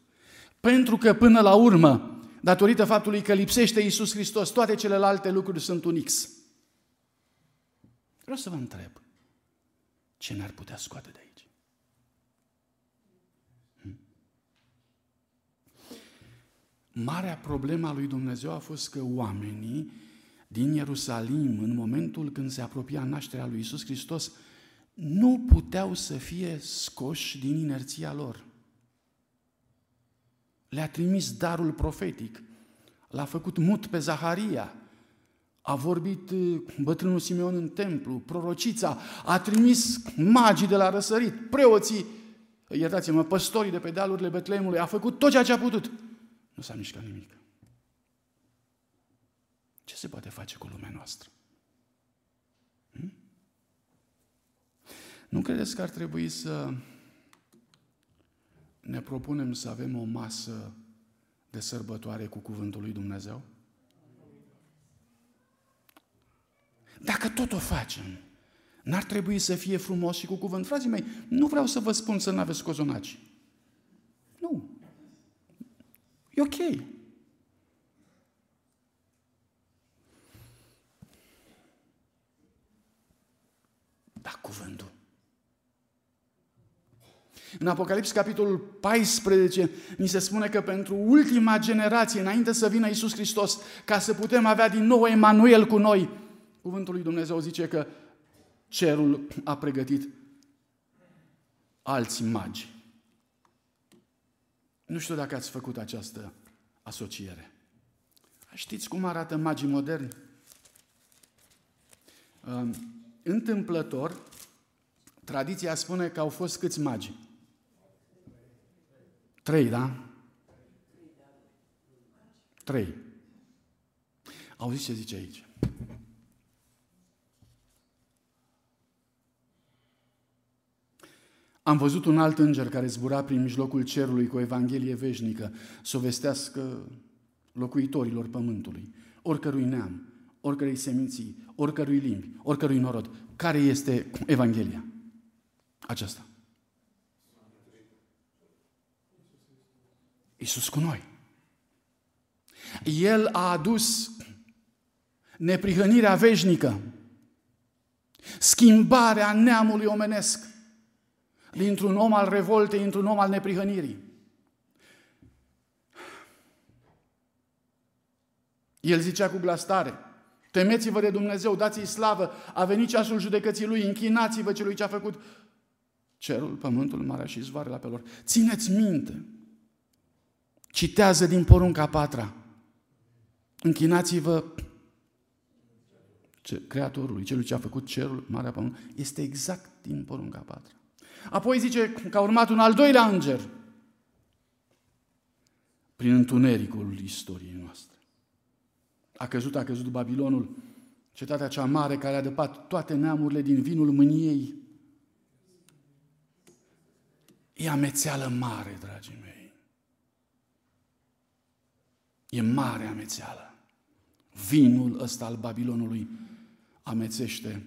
Pentru că până la urmă, datorită faptului că lipsește Iisus Hristos, toate celelalte lucruri sunt un X. Vreau să vă întreb, ce ne-ar putea scoate de aici? Hm? Marea problemă a lui Dumnezeu a fost că oamenii din Ierusalim, în momentul când se apropia nașterea lui Isus Hristos, nu puteau să fie scoși din inerția lor. Le-a trimis darul profetic, l-a făcut mut pe Zaharia, a vorbit uh, bătrânul Simeon în templu, prorocița, a trimis magii de la răsărit, preoții, iertați-mă, păstorii de pe dealurile Betleemului, a făcut tot ceea ce a putut. Nu s-a mișcat nimic. Ce se poate face cu lumea noastră? Hmm? Nu credeți că ar trebui să ne propunem să avem o masă de sărbătoare cu Cuvântul lui Dumnezeu? Dacă tot o facem, n-ar trebui să fie frumos și cu cuvânt. Frații mei, nu vreau să vă spun să nu aveți cozonaci. Nu. E ok. Dar cuvântul în Apocalips, capitolul 14, ni se spune că pentru ultima generație, înainte să vină Isus Hristos, ca să putem avea din nou Emanuel cu noi, cuvântul lui Dumnezeu zice că cerul a pregătit alți magi. Nu știu dacă ați făcut această asociere. Știți cum arată magii moderni? Întâmplător, tradiția spune că au fost câți magi? Trei, da? Trei. Auziți ce zice aici? Am văzut un alt înger care zbura prin mijlocul cerului cu o Evanghelie veșnică, să o vestească locuitorilor pământului, oricărui neam, oricărei seminții, oricărui limbi, oricărui norod. Care este Evanghelia? Aceasta. Iisus cu noi. El a adus neprihănirea veșnică, schimbarea neamului omenesc dintr-un om al revoltei într-un om al neprihănirii. El zicea cu glas tare, temeți-vă de Dumnezeu, dați-i slavă, a venit ceasul judecății Lui, închinați-vă celui ce a făcut cerul, pământul, marea și zvoarele apelor. Țineți minte, Citează din porunca patra. Închinați-vă Creatorului, celui ce a făcut cerul, marea pământ. Este exact din porunca patra. Apoi zice că a urmat un al doilea înger prin întunericul istoriei noastre. A căzut, a căzut Babilonul, cetatea cea mare care a dăpat toate neamurile din vinul mâniei. E amețeală mare, dragii mei. E mare amețeală. Vinul ăsta al Babilonului amețește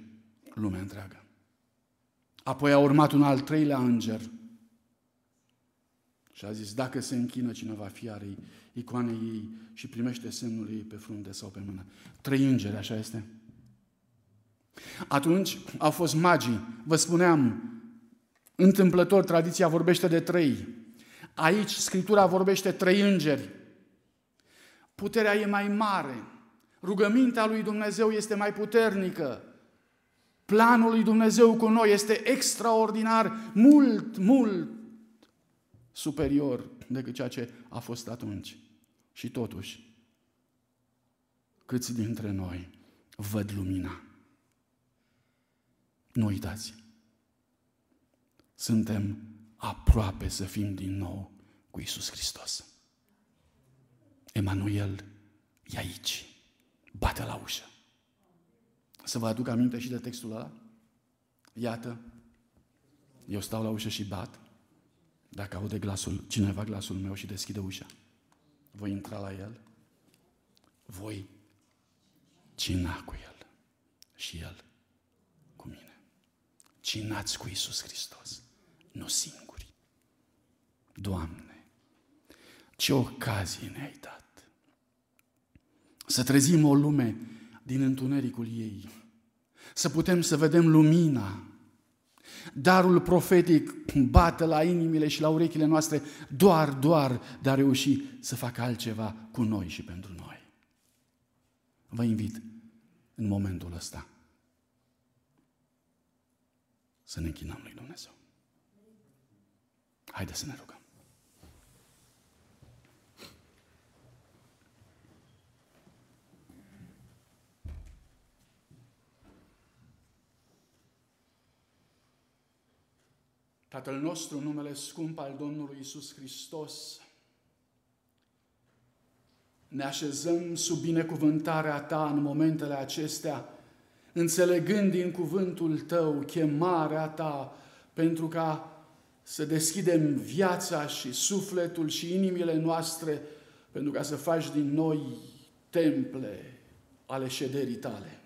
lumea întreagă. Apoi a urmat un al treilea înger și a zis, dacă se închină cineva fiarei, icoanei ei și primește semnul ei pe frunte sau pe mână. Trei îngeri, așa este? Atunci au fost magii. Vă spuneam, întâmplător, tradiția vorbește de trei. Aici Scriptura vorbește trei îngeri. Puterea e mai mare. Rugămintea lui Dumnezeu este mai puternică. Planul lui Dumnezeu cu noi este extraordinar, mult, mult superior decât ceea ce a fost atunci. Și totuși, câți dintre noi văd lumina? Nu uitați, suntem aproape să fim din nou cu Isus Hristos. Emanuel e aici, bate la ușă. Să vă aduc aminte și de textul ăla? Iată, eu stau la ușă și bat. Dacă aude glasul, cineva glasul meu și deschide ușa, voi intra la el, voi cina cu el și el cu mine. Cinați cu Isus Hristos, nu singuri. Doamne, ce ocazie ne-ai dat să trezim o lume din întunericul ei, să putem să vedem lumina. Darul profetic bate la inimile și la urechile noastre doar, doar de a reuși să facă altceva cu noi și pentru noi. Vă invit în momentul ăsta să ne închinăm lui Dumnezeu. Haideți să ne rugăm. Tatăl nostru, numele scump al Domnului Isus Hristos, ne așezăm sub binecuvântarea Ta în momentele acestea, înțelegând din cuvântul Tău chemarea Ta pentru ca să deschidem viața și sufletul și inimile noastre pentru ca să faci din noi temple ale șederii Tale.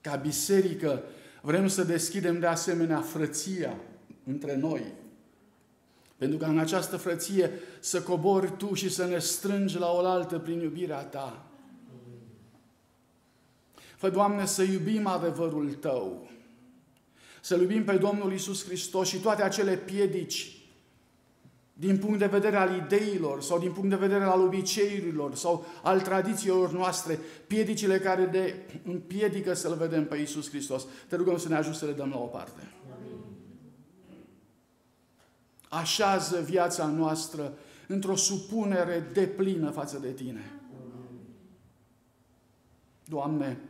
Ca biserică Vrem să deschidem de asemenea frăția între noi. Pentru că în această frăție să cobori Tu și să ne strângi la oaltă prin iubirea Ta. Fă, Doamne, să iubim adevărul Tău. Să iubim pe Domnul Isus Hristos și toate acele piedici din punct de vedere al ideilor sau din punct de vedere al obiceiurilor sau al tradițiilor noastre, piedicile care ne împiedică să-L vedem pe Iisus Hristos. Te rugăm să ne ajut să le dăm la o parte. Așează viața noastră într-o supunere deplină față de Tine. Doamne,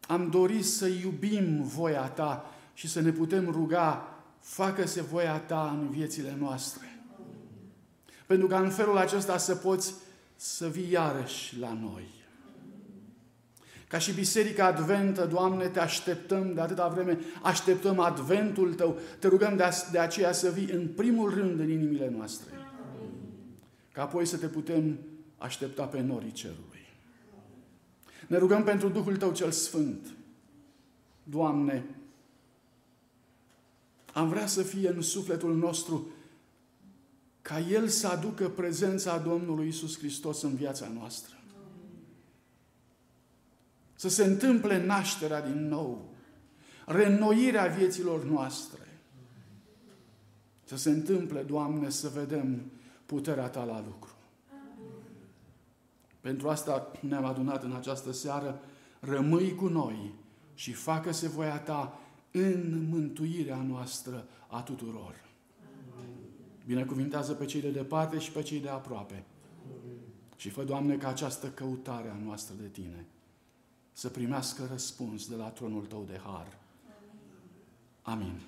am dorit să iubim voia Ta și să ne putem ruga facă-se voia ta în viețile noastre. Pentru ca în felul acesta să poți să vii iarăși la noi. Ca și Biserica Adventă, Doamne, te așteptăm de atâta vreme, așteptăm Adventul Tău, te rugăm de, de aceea să vii în primul rând în inimile noastre. Ca apoi să te putem aștepta pe norii cerului. Ne rugăm pentru Duhul Tău cel Sfânt. Doamne, am vrea să fie în sufletul nostru ca El să aducă prezența Domnului Isus Hristos în viața noastră. Să se întâmple nașterea din nou, reînnoirea vieților noastre. Să se întâmple, Doamne, să vedem puterea Ta la lucru. Pentru asta ne-am adunat în această seară. Rămâi cu noi și facă-se voia Ta în mântuirea noastră a tuturor. Binecuvintează pe cei de departe și pe cei de aproape. Și fă, Doamne, ca această căutare a noastră de Tine să primească răspuns de la tronul Tău de har. Amin.